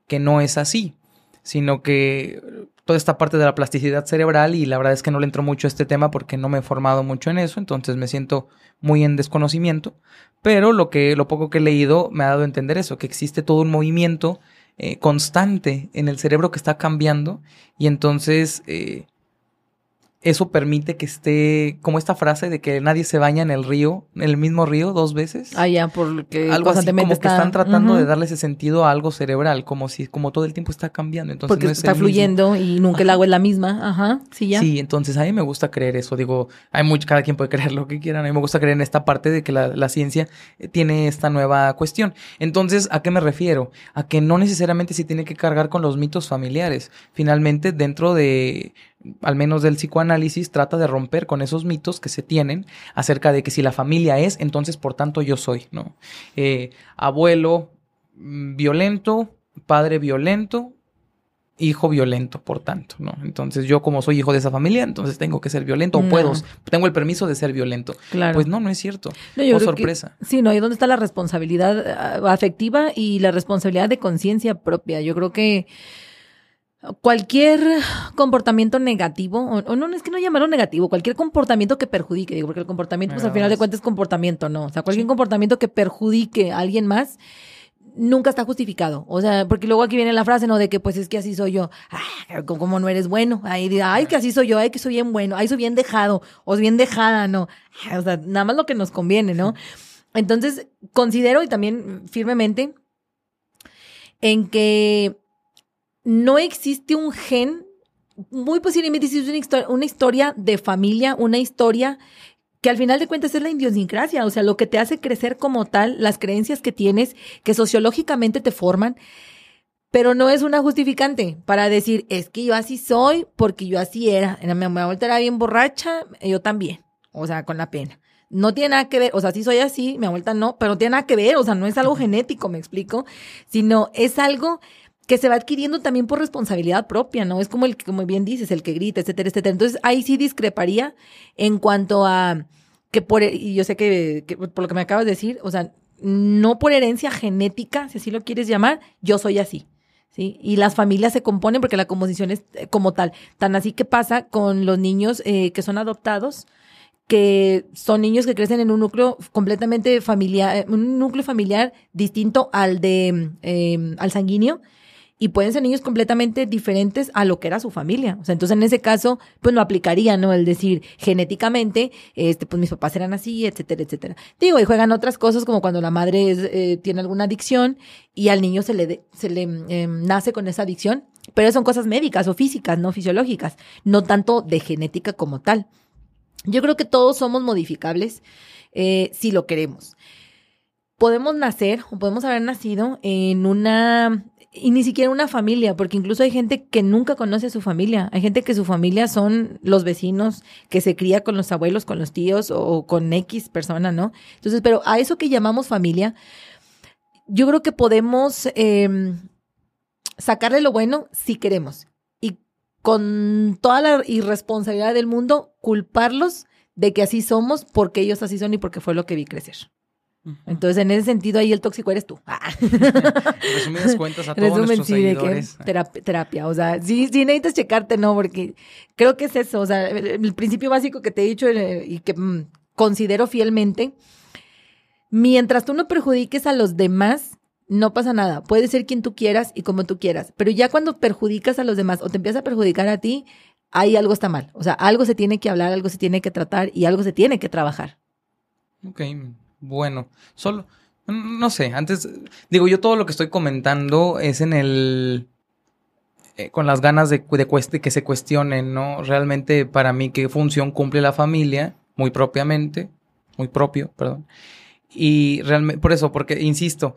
S1: que no es así, sino que toda esta parte de la plasticidad cerebral y la verdad es que no le entro mucho a este tema porque no me he formado mucho en eso, entonces me siento muy en desconocimiento, pero lo que lo poco que he leído me ha dado a entender eso, que existe todo un movimiento eh, constante en el cerebro que está cambiando y entonces eh, eso permite que esté, como esta frase de que nadie se baña en el río, en el mismo río dos veces.
S2: Ah, ya, porque
S1: algo así como que están tratando de darle ese sentido a algo cerebral, como si, como todo el tiempo está cambiando. Entonces
S2: porque está fluyendo y nunca el agua es la misma. Ajá, sí, ya.
S1: Sí, entonces a mí me gusta creer eso. Digo, hay mucho, cada quien puede creer lo que quieran. A mí me gusta creer en esta parte de que la, la ciencia tiene esta nueva cuestión. Entonces, ¿a qué me refiero? A que no necesariamente se tiene que cargar con los mitos familiares. Finalmente, dentro de al menos del psicoanálisis, trata de romper con esos mitos que se tienen acerca de que si la familia es, entonces por tanto yo soy, ¿no? Eh, abuelo mm, violento, padre violento, hijo violento, por tanto, ¿no? Entonces yo como soy hijo de esa familia, entonces tengo que ser violento o puedo, tengo el permiso de ser violento. Claro. Pues no, no es cierto. No, sorpresa.
S2: sí, no, ¿y dónde está la responsabilidad ah, afectiva y la responsabilidad de conciencia propia? Yo creo que cualquier comportamiento negativo, o, no es que no llamarlo negativo, cualquier comportamiento que perjudique, digo, porque el comportamiento, pues al final de cuentas es comportamiento, ¿no? O sea, cualquier comportamiento que perjudique a alguien más, nunca está justificado. O sea, porque luego aquí viene la frase, ¿no? De que pues es que así soy yo. Ah, como no eres bueno. Ay, ay, que así soy yo, ay, que soy bien bueno, ay, soy bien dejado, o bien dejada, ¿no? O sea, nada más lo que nos conviene, ¿no? Entonces, considero y también firmemente en que no existe un gen, muy posiblemente existe una, historia, una historia de familia, una historia que al final de cuentas es la idiosincrasia, o sea, lo que te hace crecer como tal, las creencias que tienes, que sociológicamente te forman, pero no es una justificante para decir, es que yo así soy porque yo así era. Mi abuela era bien borracha, yo también, o sea, con la pena. No tiene nada que ver, o sea, sí soy así, mi abuela no, pero no tiene nada que ver, o sea, no es algo genético, me explico, sino es algo que se va adquiriendo también por responsabilidad propia, ¿no? Es como el que, como bien dices, el que grita, etcétera, etcétera. Entonces, ahí sí discreparía en cuanto a que por, y yo sé que, por lo que me acabas de decir, o sea, no por herencia genética, si así lo quieres llamar, yo soy así. ¿Sí? Y las familias se componen porque la composición es eh, como tal. Tan así que pasa con los niños eh, que son adoptados, que son niños que crecen en un núcleo completamente familiar, eh, un núcleo familiar distinto al de eh, al sanguíneo, y pueden ser niños completamente diferentes a lo que era su familia. O sea, entonces en ese caso, pues no aplicaría, ¿no? El decir genéticamente, este, pues mis papás eran así, etcétera, etcétera. Digo, y juegan otras cosas como cuando la madre eh, tiene alguna adicción y al niño se le, se le em, nace con esa adicción, pero son cosas médicas o físicas, no fisiológicas, no tanto de genética como tal. Yo creo que todos somos modificables eh, si lo queremos podemos nacer o podemos haber nacido en una y ni siquiera una familia, porque incluso hay gente que nunca conoce a su familia. Hay gente que su familia son los vecinos, que se cría con los abuelos, con los tíos o con X persona, ¿no? Entonces, pero a eso que llamamos familia, yo creo que podemos em, sacarle lo bueno si queremos. Y con toda la irresponsabilidad del mundo, culparlos de que así somos porque ellos así son y porque fue lo que vi crecer. Entonces, en ese sentido, ahí el tóxico eres tú. Ah.
S1: Resumidas cuentas a todos Resumen, nuestros sí, De
S2: que terapia, o sea, sí, sí necesitas checarte, ¿no? Porque creo que es eso, o sea, el, principio básico que te he dicho eh, y que mm, considero fielmente, mientras tú no perjudiques a los demás, no pasa nada. Puede ser quien tú quieras y como tú quieras, pero ya cuando perjudicas a los demás o te empiezas a perjudicar a ti, ahí algo está mal. O sea, algo se tiene que hablar, algo se tiene que tratar y algo se tiene que trabajar.
S1: Ok, bueno, solo, no sé, antes, digo, yo todo lo que estoy comentando es en el, eh, con las ganas de, de, que se cuestionen, ¿no? Realmente para mí qué función cumple la familia, muy propiamente, muy propio, perdón. Y realmente, por eso, porque, insisto,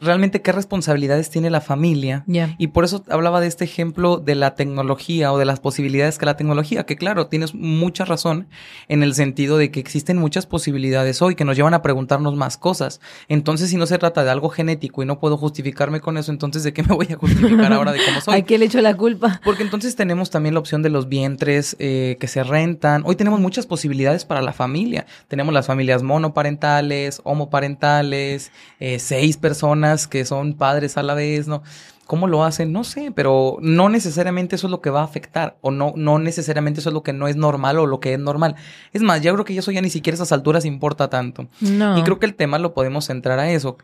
S1: realmente qué responsabilidades tiene la familia. Y por eso hablaba de este ejemplo de la tecnología o de las posibilidades que la tecnología, que claro, tienes mucha razón en el sentido de que existen muchas posibilidades hoy que nos llevan a preguntarnos más cosas. Entonces, si no se trata de algo genético y no puedo justificarme con eso, entonces ¿de qué me voy a justificar ahora de cómo soy?
S2: ¿A qué le echo la culpa?
S1: Porque entonces tenemos también la opción de los vientres eh, que se rentan. Hoy tenemos muchas posibilidades para la familia. Tenemos las familias monoparentales, homoparentales, eh, seis personas que son padres a la vez, ¿no? ¿Cómo lo hacen? No sé, pero no necesariamente eso es lo que va a afectar o no, no necesariamente eso es lo que no es normal o lo que es normal. Es más, yo creo que eso ya ni siquiera a esas alturas importa tanto. Y creo que el tema lo podemos centrar a eso.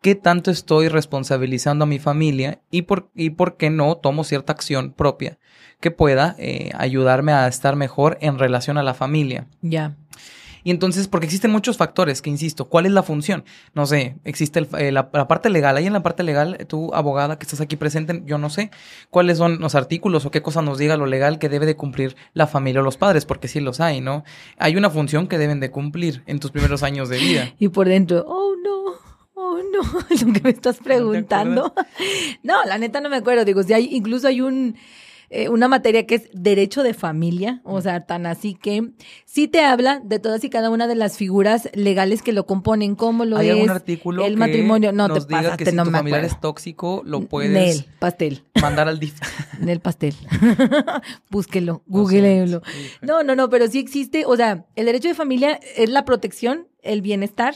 S1: ¿Qué tanto estoy responsabilizando a mi familia y por, y por qué no tomo cierta acción propia que pueda eh, ayudarme a estar mejor en relación a la familia?
S2: Ya.
S1: Y entonces, porque existen muchos factores, que insisto, ¿cuál es la función? No sé, existe eh, la, parte legal. Ahí en la parte legal, tú, abogada que estás aquí presente, yo no sé cuáles son los artículos o qué cosa nos diga lo legal que debe de cumplir la familia o los padres, porque sí los hay, ¿no? Hay una función que deben de cumplir en tus primeros años de vida.
S2: Y por dentro, oh no, oh no, lo que me estás preguntando. No, la neta no me acuerdo. Digo, si hay, incluso hay un eh, una materia que es derecho de familia, o sea, tan así que sí te habla de todas y cada una de las figuras legales que lo componen, cómo lo
S1: ¿Hay
S2: es
S1: algún artículo
S2: el matrimonio, no te
S1: diga que si tu familiar es tóxico, lo puedes Nel,
S2: pastel.
S1: mandar al DIF.
S2: Nel pastel. Búsquelo, googleenlo. No, no, no, pero sí existe, o sea, el derecho de familia es la protección, el bienestar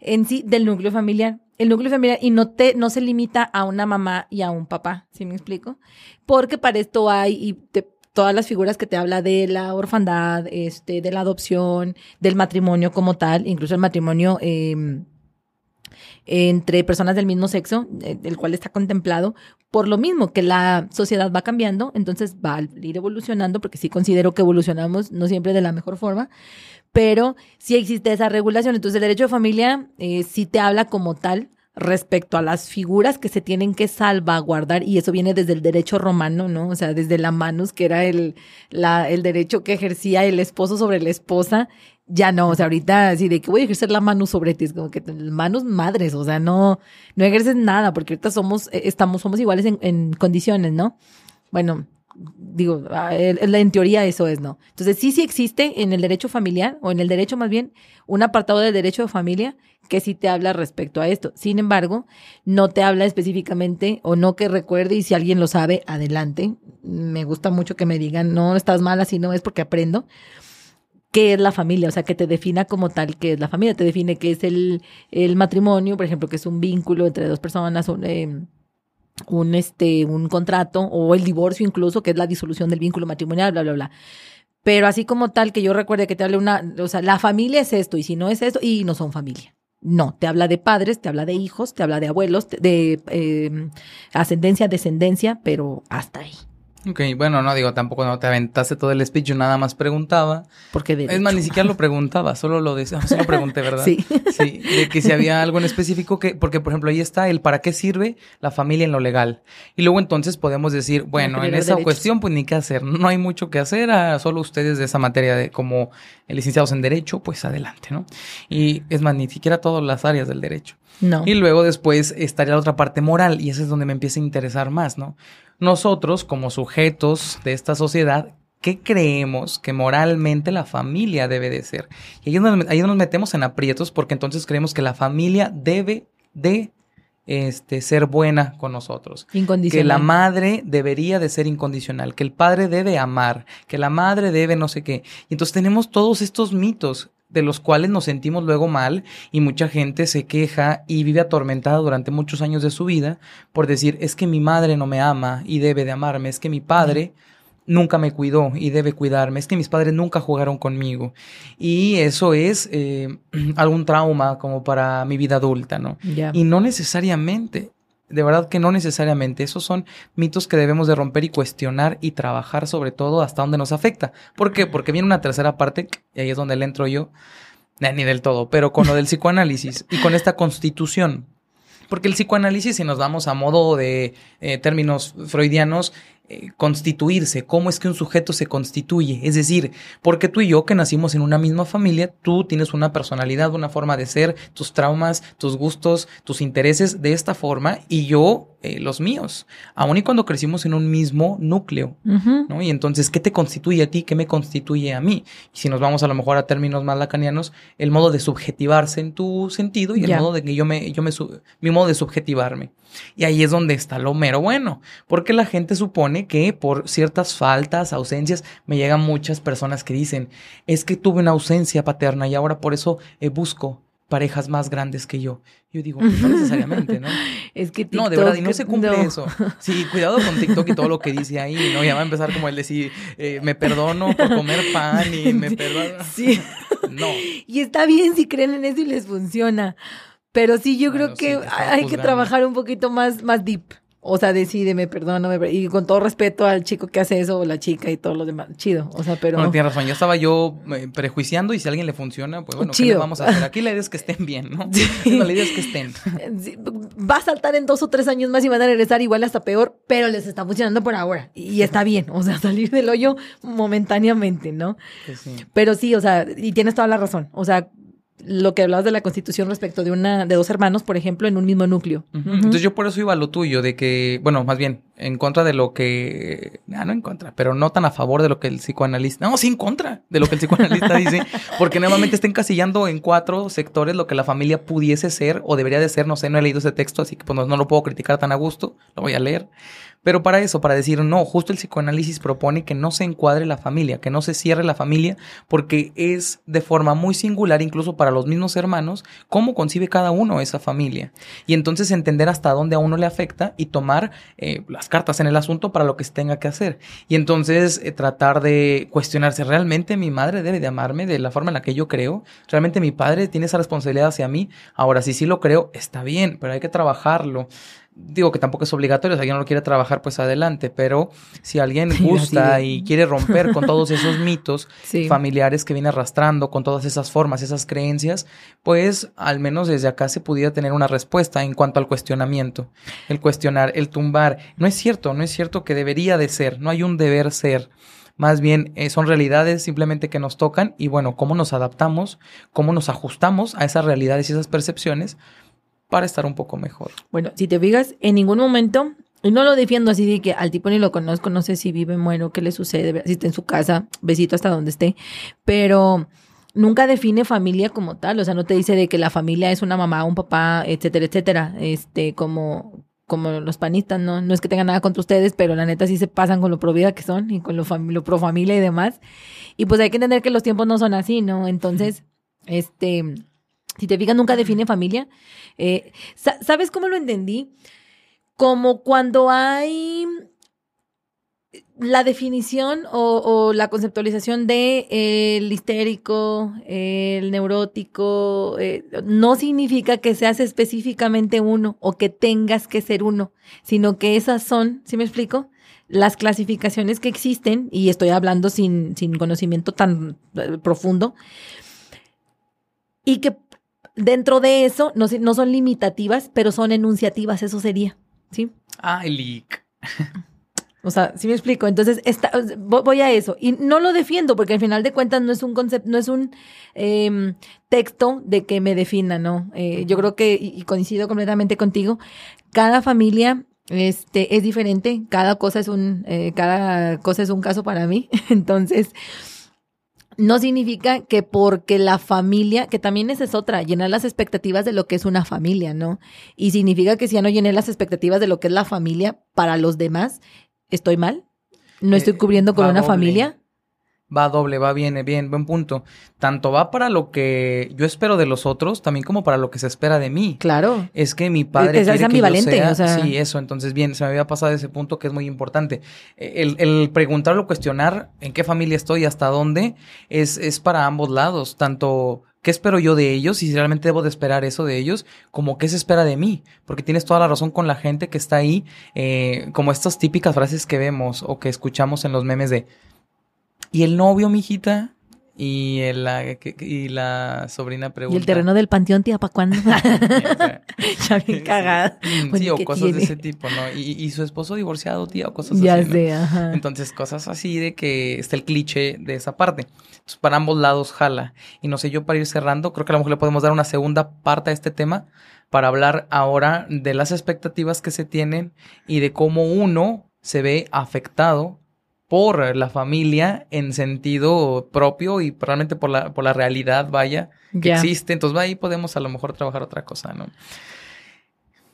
S2: en sí del núcleo familiar el núcleo familiar y no te no se limita a una mamá y a un papá, ¿sí me explico? Porque para esto hay y todas las figuras que te habla de la orfandad, este, de la adopción, del matrimonio como tal, incluso el matrimonio em, entre personas del mismo sexo, eh, el cual está contemplado, por lo mismo que la sociedad va cambiando, entonces va a ir evolucionando, porque sí considero que evolucionamos no siempre de la mejor forma, pero sí existe esa regulación. Entonces el derecho de familia eh, sí te habla como tal respecto a las figuras que se tienen que salvaguardar y eso viene desde el derecho romano, ¿no? O sea, desde la manus, que era el, el derecho que ejercía el esposo sobre la esposa, ya no, o sea, ahorita así de que voy a ejercer la mano sobre ti, es como que manos madres, o sea, no, no ejerces nada, porque ahorita somos, eh, estamos, somos iguales en condiciones, ¿no? Bueno, digo, ah, en teoría eso es, ¿no? Entonces sí, sí existe en el derecho familiar, o en el derecho más bien, un apartado del derecho de familia que sí te habla respecto a esto. Sin embargo, no te habla específicamente, o no que recuerde, y si alguien lo sabe, adelante. Me gusta mucho que me digan, no, estás mal así, no es porque aprendo. ¿Qué es la familia? O sea, que te defina como tal qué es la familia. Te define qué es el, el matrimonio, por ejemplo, que es un vínculo entre dos personas, un, eh, un, este, un contrato o el divorcio incluso, que es la disolución del vínculo matrimonial, bla, bla, bla. Pero así como tal que yo recuerde que te hable una, o sea, la familia es esto y si no es esto, y no son familia. No, te habla de padres, te habla de hijos, te habla de abuelos, de, em, ascendencia, descendencia, pero hasta ahí.
S1: Ok, bueno, no digo, tampoco no te aventaste todo el speech, yo nada más preguntaba.
S2: Porque
S1: de Es más, ni siquiera lo preguntaba, solo lo decía, lo pregunté, ¿verdad?
S2: Sí.
S1: Sí, de que si había algo en específico que, porque por ejemplo ahí está el para qué sirve la familia en lo legal. Y luego entonces podemos decir, bueno, en esa cuestión pues ni qué hacer, no hay mucho que hacer, a solo ustedes de esa materia de como licenciados en Derecho, pues adelante, ¿no? Y es más, ni siquiera todas las áreas del derecho.
S2: No.
S1: Y luego después estaría la otra parte moral, y esa es donde me empieza a interesar más, ¿no? Nosotros, como sujetos de esta sociedad, ¿qué creemos que moralmente la familia debe de ser? Y ahí, nos metemos en aprietos porque entonces creemos que la familia debe de este, ser buena con nosotros.
S2: Incondicional.
S1: Que la madre debería de ser incondicional, que el padre debe amar, que la madre debe no sé qué. Y entonces tenemos todos estos mitos de los cuales nos sentimos luego mal y mucha gente se queja y vive atormentada durante muchos años de su vida por decir es que mi madre no me ama y debe de amarme, es que mi padre nunca me cuidó y debe cuidarme, es que mis padres nunca jugaron conmigo y eso es eh, algún trauma como para mi vida adulta, ¿no? Y no necesariamente de verdad que no necesariamente. Esos son mitos que debemos de romper y cuestionar y trabajar sobre todo hasta donde nos afecta. ¿Por qué? Porque viene una tercera parte, y ahí es donde le entro yo, ni del todo, pero con lo del psicoanálisis y con esta constitución. Porque el psicoanálisis, si nos vamos a modo de eh, términos freudianos, constituirse, cómo es que un sujeto se constituye. Es decir, porque tú y yo que nacimos en una misma familia, tú tienes una personalidad, una forma de ser, tus traumas, tus gustos, tus intereses de esta forma y yo eh, los míos, aun y cuando crecimos en un mismo núcleo, ¿no? Y entonces, ¿qué te constituye a ti? ¿Qué me constituye a mí? Y si nos vamos a lo mejor a términos más lacanianos, el modo de subjetivarse en tu sentido y el modo de que yo me, yo me, mi modo de subjetivarme. Y ahí es donde está lo mero bueno, porque la gente supone que por ciertas faltas, ausencias, me llegan muchas personas que dicen, es que tuve una ausencia paterna y ahora por eso eh, busco parejas más grandes que yo. Yo digo, no necesariamente, ¿no?
S2: Es que
S1: TikTok, No, de verdad, y no se cumple eso. Sí, cuidado con TikTok y todo lo que dice ahí, ¿no? Ya va a empezar como el decir, eh, me perdono por comer pan y me perdono.
S2: Sí.
S1: No.
S2: Y está bien si creen en eso y les funciona. Pero sí, yo creo que hay que trabajar un poquito más, más deep. O sea, decídeme, perdóname, y con todo respeto al chico que hace eso, o la chica y todo lo demás. Chido, o sea, pero...
S1: No, tienes razón, ya estaba yo eh, prejuiciando y si a alguien le funciona, pues bueno, ¿qué le vamos a hacer? Aquí la idea es que estén bien, ¿no? la idea es que estén.
S2: Va a saltar en dos o tres años más y van a regresar igual hasta peor, pero les está funcionando por ahora. Y está bien, o sea, salir del hoyo momentáneamente, ¿no?
S1: Sí.
S2: Pero sí, o sea, y tienes toda la razón. O sea, lo que hablabas de la constitución respecto de una de dos hermanos, por ejemplo, en un mismo núcleo.
S1: Entonces yo por eso iba a lo tuyo, de que, bueno, más bien, en contra de lo que, ah, no en contra, pero no tan a favor de lo que el psicoanalista, no, sí en contra de lo que el psicoanalista dice, porque nuevamente está encasillando en cuatro sectores lo que la familia pudiese ser o debería de ser, no sé, no he leído ese texto, así que pues no lo puedo criticar tan a gusto, lo voy a leer. Pero para eso, para decir, no, justo el psicoanálisis propone que no se encuadre la familia, que no se cierre la familia, porque es de forma muy singular, incluso para los mismos hermanos, cómo concibe cada uno esa familia. Y entonces entender hasta dónde a uno le afecta y tomar eh, las cartas en el asunto para lo que se tenga que hacer. Y entonces eh, tratar de cuestionarse, ¿realmente mi madre debe de amarme de la forma en la que yo creo? ¿Realmente mi padre tiene esa responsabilidad hacia mí? Ahora, si sí lo creo, está bien, pero hay que trabajarlo digo que tampoco es obligatorio, si alguien no lo quiere trabajar, pues adelante, pero si alguien gusta y quiere romper con todos esos mitos familiares que viene arrastrando, con todas esas formas, esas creencias, pues al menos desde acá se pudiera tener una respuesta en cuanto al cuestionamiento, el cuestionar, el tumbar. No es cierto, no es cierto que debería de ser, no hay un deber ser. Más bien eh, son realidades simplemente que nos tocan y bueno, cómo nos adaptamos, cómo nos ajustamos a esas realidades y esas percepciones para estar un poco mejor.
S2: Bueno, si te fijas, en ningún momento, y no lo defiendo así de que al tipo ni lo conozco, no sé si vive, muero, qué le sucede, si está en su casa, besito hasta donde esté, pero nunca define familia como tal, o sea, no te dice de que la familia es una mamá, un papá, etcétera, etcétera, este, como como los panistas, no, no es que tengan nada contra ustedes, pero la neta sí se pasan con lo pro vida que son y con lo, lo pro familia y demás. Y pues hay que entender que los tiempos no son así, ¿no? Entonces, este, si te fijas, nunca define familia. Eh, ¿Sabes cómo lo entendí? Como cuando hay la definición o, la conceptualización de el histérico, el neurótico, eh, no significa que seas específicamente uno o que tengas que ser uno, sino que esas son, ¿sí me explico? las clasificaciones que existen, y estoy hablando sin, sin conocimiento tan eh, profundo, y que dentro de eso no, no son limitativas, pero son enunciativas, eso sería, ¿sí?
S1: Ah, leak.
S2: O sea, si me explico. Entonces, esta, voy a eso. Y no lo defiendo porque al final de cuentas no es un concepto, no es un em, texto de que me defina, ¿no? Eh, yo creo que, y coincido completamente contigo, cada familia este, es diferente, cada cosa es un, eh, cada cosa es un caso para mí. Entonces, no significa que porque la familia, que también esa es otra, llenar las expectativas de lo que es una familia, ¿no? Y significa que si ya no llené las expectativas de lo que es la familia para los demás, ¿Estoy mal? ¿No estoy eh, cubriendo con una familia?
S1: Va doble, va bien, bien, buen punto. Tanto va para lo que yo espero de los otros, también como para lo que se espera de mí.
S2: Claro.
S1: Es que mi padre.
S2: Es, es ambivalente, o sea...
S1: Sí, eso. Entonces, bien, se me había pasado ese punto que es muy importante. El, el preguntarlo, cuestionar en qué familia estoy, hasta dónde, es, es para ambos lados. Tanto ¿Qué espero yo de ellos? Y si realmente debo de esperar eso de ellos, como qué se espera de mí. Porque tienes toda la razón con la gente que está ahí, eh, como estas típicas frases que vemos o que escuchamos en los memes de, ¿y el novio, mijita? Y, el, la, y la sobrina pregunta.
S2: ¿Y el terreno del panteón, tía, para cuándo? ya bien cagada.
S1: Sí, o cosas de ese tipo, ¿no? Y, y, su esposo divorciado, tía, o cosas así.
S2: Ya sé, ajá.
S1: Entonces, cosas así de que está el cliché de esa parte. Entonces, para ambos lados jala. Y no sé, yo para ir cerrando, creo que a lo mejor le podemos dar una segunda parte a este tema para hablar ahora de las expectativas que se tienen y de cómo uno se ve afectado por la familia en sentido propio y probablemente por la, por la realidad, vaya, que existe. Entonces ahí podemos a lo mejor trabajar otra cosa, ¿no?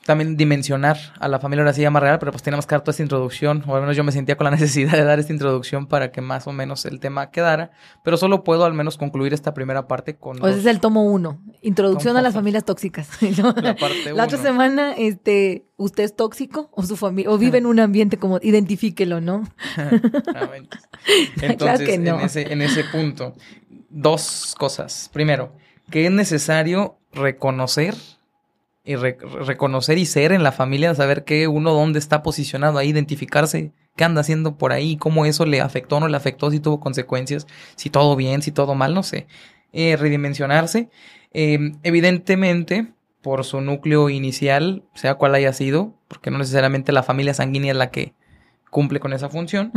S1: También dimensionar a la familia ahora sí llama real, pero pues tenemos que dar toda esta introducción, o al menos yo me sentía con la necesidad de dar esta introducción para que más o menos el tema quedara, pero solo puedo al menos concluir esta primera parte con...
S2: Pues es el tomo uno, introducción a las familias tóxicas. La, parte la otra semana, este, ¿usted es tóxico o su familia, o vive en un ambiente como, identifíquelo, ¿no?
S1: Entonces, en, ese, en ese punto, dos cosas. Primero, que es necesario reconocer y reconocer y ser en la familia, saber que uno dónde está posicionado ahí, identificarse qué anda haciendo por ahí, cómo eso le afectó o no le afectó, si tuvo consecuencias, si todo bien, si todo mal, no sé. Eh, redimensionarse. Em, evidentemente, por su núcleo inicial, sea cual haya sido, porque no necesariamente la familia sanguínea es la que cumple con esa función,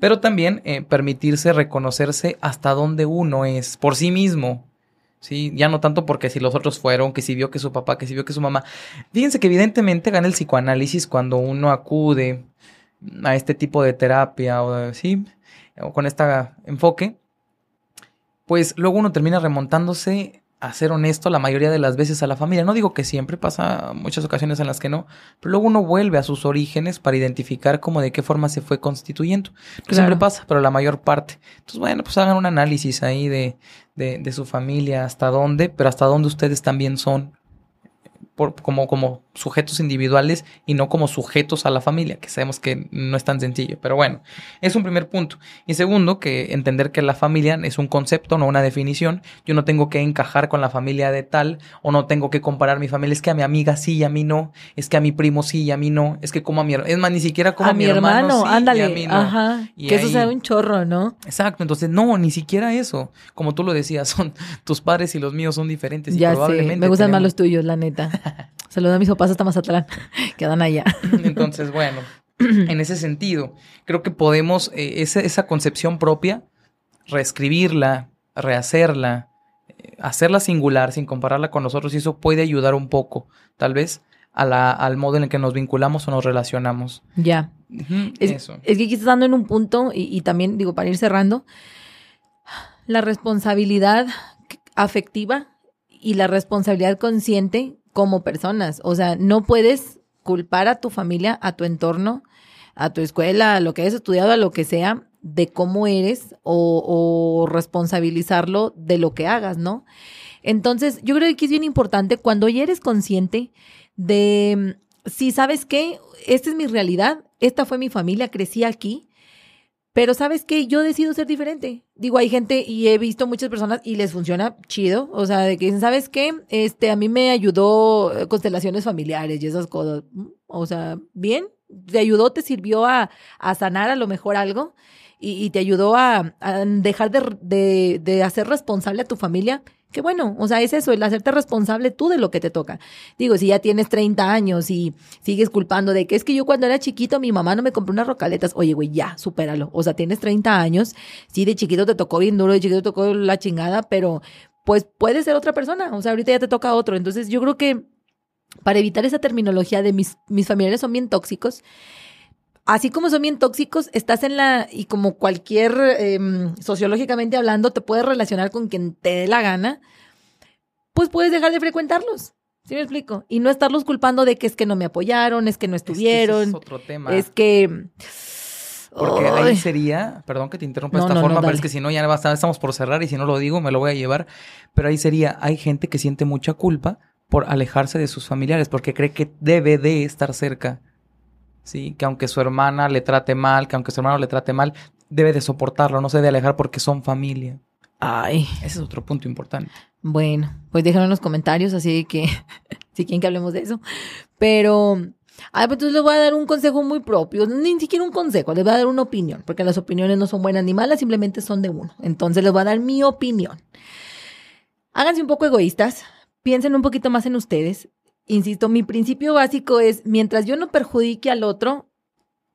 S1: pero también eh, permitirse reconocerse hasta dónde uno es por sí mismo, ¿sí? Ya no tanto porque si los otros fueron, que si vio que su papá, que si vio que su mamá. Fíjense que evidentemente gana el psicoanálisis cuando uno acude a este tipo de terapia o, ¿sí? o con este enfoque, pues luego uno termina remontándose a ser honesto la mayoría de las veces a la familia. No digo que siempre, pasa muchas ocasiones en las que no, pero luego uno vuelve a sus orígenes para identificar cómo de qué forma se fue constituyendo. No siempre pasa, pero la mayor parte. Entonces, bueno, pues hagan un análisis ahí de, de, de su familia, hasta dónde, pero hasta dónde ustedes también son como, como sujetos individuales y no como sujetos a la familia, que sabemos que no es tan sencillo. Pero bueno, es un primer punto. Y segundo, que entender que la familia es un concepto, no una definición. Yo no tengo que encajar con la familia de tal, o no tengo que comparar mi familia. Es que a mi amiga sí y a mí no. Es que a mi primo sí y a mí no. Es que como a mi Es más, ni siquiera como a, mi hermano. ándale. Y a mí no.
S2: Ajá. que eso sea un chorro, ¿no?
S1: Exacto. Entonces, no, ni siquiera eso. Como tú lo decías, son tus padres y los míos son diferentes.
S2: Ya
S1: y probablemente
S2: Me gustan más los tuyos, la neta. Saludos a mis papás hasta Mazatlán. Quedan allá.
S1: Entonces, bueno, en ese sentido, creo que podemos, eh, esa, concepción propia, reescribirla, rehacerla, eh, hacerla singular sin compararla con nosotros y eso puede ayudar un poco, tal vez, a la, al modo en el que nos vinculamos o nos relacionamos.
S2: Ya. es, eso. es, que aquí estás dando en un punto y, y también, digo, para ir cerrando, la responsabilidad afectiva y la responsabilidad consciente como personas. O sea, no puedes culpar a tu familia, a tu entorno, a tu escuela, a lo que hayas estudiado, a lo que sea, de cómo eres o, responsabilizarlo de lo que hagas, ¿no? Entonces, yo creo que es bien importante cuando ya eres consciente de, si sabes qué, esta es mi realidad, esta fue mi familia, crecí aquí, pero sabes qué, yo decido ser diferente. Digo, hay gente y he visto muchas personas y les funciona chido. O sea, de que dicen, ¿sabes qué? Este, a mí me ayudó eh, constelaciones familiares y esas cosas. Mm, o sea, bien, te ayudó, te sirvió a, a sanar a lo mejor algo y, y te ayudó a, a dejar de, de, de hacer responsable a tu familia, que bueno, o sea, es eso, el hacerte responsable tú de lo que te toca. Digo, si ya tienes 30 años y sigues culpando de que es que yo cuando era chiquito mi mamá no me compró unas rocaletas, oye, güey, ya, supéralo. O sea, tienes 30 años, sí, de chiquito te tocó bien duro, de chiquito te tocó la chingada, pero pues puede ser otra persona, o sea, ahorita ya te toca otro. Entonces yo creo que para evitar esa terminología de mis, mis familiares son bien tóxicos, así como son bien tóxicos, estás en la, y como cualquier, eh, sociológicamente hablando, te puedes relacionar con quien te dé la gana, pues puedes dejar de frecuentarlos. ¿Sí me explico? Y no estarlos culpando de que es que no me apoyaron, es que no estuvieron. Es,
S1: que es otro tema.
S2: Es que.
S1: Porque ahí sería, perdón que te interrumpa de esta
S2: no,
S1: forma,
S2: no,
S1: pero es que si no ya basta- estamos por cerrar y si no lo digo me lo voy a llevar. Pero ahí sería, hay gente que siente mucha culpa por alejarse de sus familiares, porque cree que debe de estar cerca. Sí, que aunque su hermana le trate mal, que aunque su hermano le trate mal, debe de soportarlo, no se debe alejar porque son familia.
S2: Ay,
S1: Ese es otro punto importante.
S2: bueno, pues déjenlo en los comentarios, así que si quieren que hablemos de eso. Pero, ay, pues entonces les voy a dar un consejo muy propio, ni siquiera un consejo, les voy a dar una opinión, porque las opiniones no son buenas ni malas, simplemente son de uno. Entonces les voy a dar mi opinión. Háganse un poco egoístas, piensen un poquito más en ustedes. Insisto, mi principio básico es, mientras yo no perjudique al otro,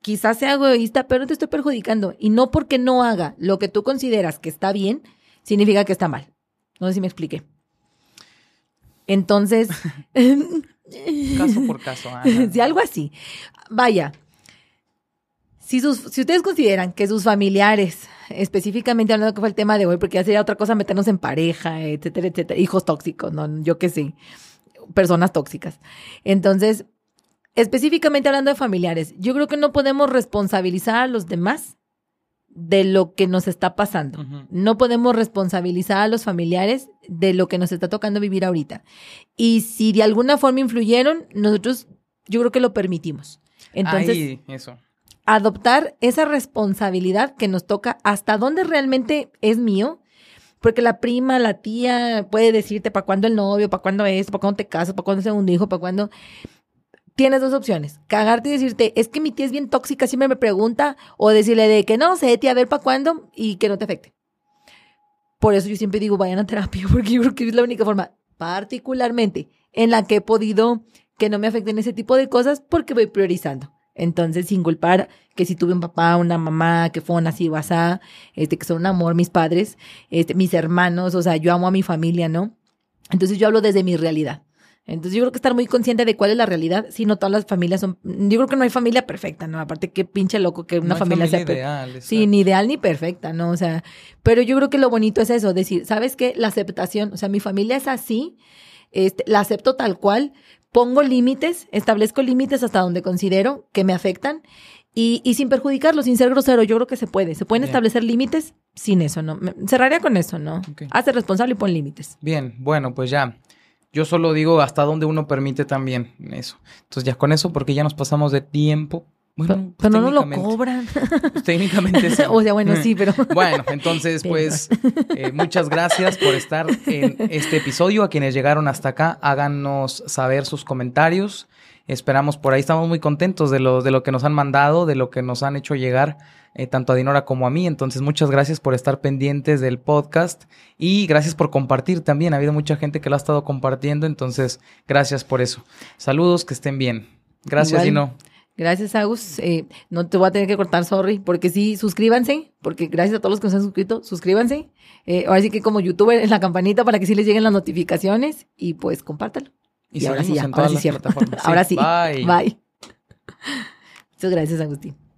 S2: quizás sea egoísta, pero no te estoy perjudicando. Y no porque no haga lo que tú consideras que está bien, significa que está mal. No sé si me expliqué. Entonces,
S1: Caso por caso.
S2: si algo así. Vaya, si, sus, si ustedes consideran que sus familiares, específicamente hablando que fue el tema de hoy, porque ya sería otra cosa meternos en pareja, etcétera, etcétera, hijos tóxicos, no, yo qué sé, personas tóxicas. Entonces, específicamente hablando de familiares, yo creo que no podemos responsabilizar a los demás de lo que nos está pasando. No podemos responsabilizar a los familiares de lo que nos está tocando vivir ahorita. Y si de alguna forma influyeron, nosotros yo creo que lo permitimos. Entonces,
S1: Ahí, eso.
S2: adoptar esa responsabilidad que nos toca hasta dónde realmente es mío. Porque la prima, la tía puede decirte para cuándo el novio, para cuándo esto, para cuándo te casas, para cuándo el segundo hijo, para cuándo... Tienes dos opciones. Cagarte y decirte, es que mi tía es bien tóxica, siempre me pregunta. O decirle de que no sé, tía, a ver para cuándo y que no te afecte. Por eso yo siempre digo, vayan a terapia, porque yo creo que es la única forma, particularmente, en la que he podido que no me afecten ese tipo de cosas porque voy priorizando. Entonces, sin culpar que si tuve un papá, una mamá, que fueron así o asá, este, que son un amor mis padres, este, mis hermanos, o sea, yo amo a mi familia, ¿no? Entonces yo hablo desde mi realidad. Entonces yo creo que estar muy consciente de cuál es la realidad, si no todas las familias son, yo creo que no hay familia perfecta, ¿no? Aparte qué pinche loco que una
S1: No hay
S2: familia, sea
S1: ideal,
S2: Sí, ni ideal ni perfecta, ¿no? O sea, pero yo creo que lo bonito es eso, decir, ¿sabes qué? La aceptación, o sea, mi familia es así, este, la acepto tal cual, pongo límites, establezco límites hasta donde considero que me afectan y, y sin perjudicarlo, sin ser grosero, yo creo que se puede, se pueden
S1: Bien.
S2: establecer límites sin eso, ¿no? Me- cerraría con eso, ¿no?
S1: Ok.
S2: Hazte responsable y pon límites.
S1: Bien, bueno, pues ya. Yo solo digo hasta dónde uno permite también eso. Entonces ya con eso, porque ya nos pasamos de tiempo. Bueno,
S2: pero
S1: pues
S2: pero no lo cobran.
S1: pues técnicamente sí.
S2: o sea, bueno, sí, pero...
S1: Bueno, entonces, pues, eh, muchas gracias por estar en este episodio. A quienes llegaron hasta acá, háganos saber sus comentarios. Esperamos por ahí, estamos muy contentos de lo, de lo que nos han mandado, de lo que nos han hecho llegar, eh, tanto a Dinora como a mí. Entonces, muchas gracias por estar pendientes del podcast y gracias por compartir también. Ha habido mucha gente que lo ha estado compartiendo, entonces, gracias por eso. Saludos, que estén bien. Gracias,
S2: Igual.
S1: Dino.
S2: Gracias, Agus. Eh, no te voy a tener que cortar, sorry, porque sí, suscríbanse, porque gracias a todos los que nos han suscrito, suscríbanse. Eh, ahora sí que como youtuber en la campanita para que sí les lleguen las notificaciones y pues compártalo. Y, ahora sí ya, ahora sí ahora sí.
S1: Bye.
S2: Bye. Muchas gracias, Agustín.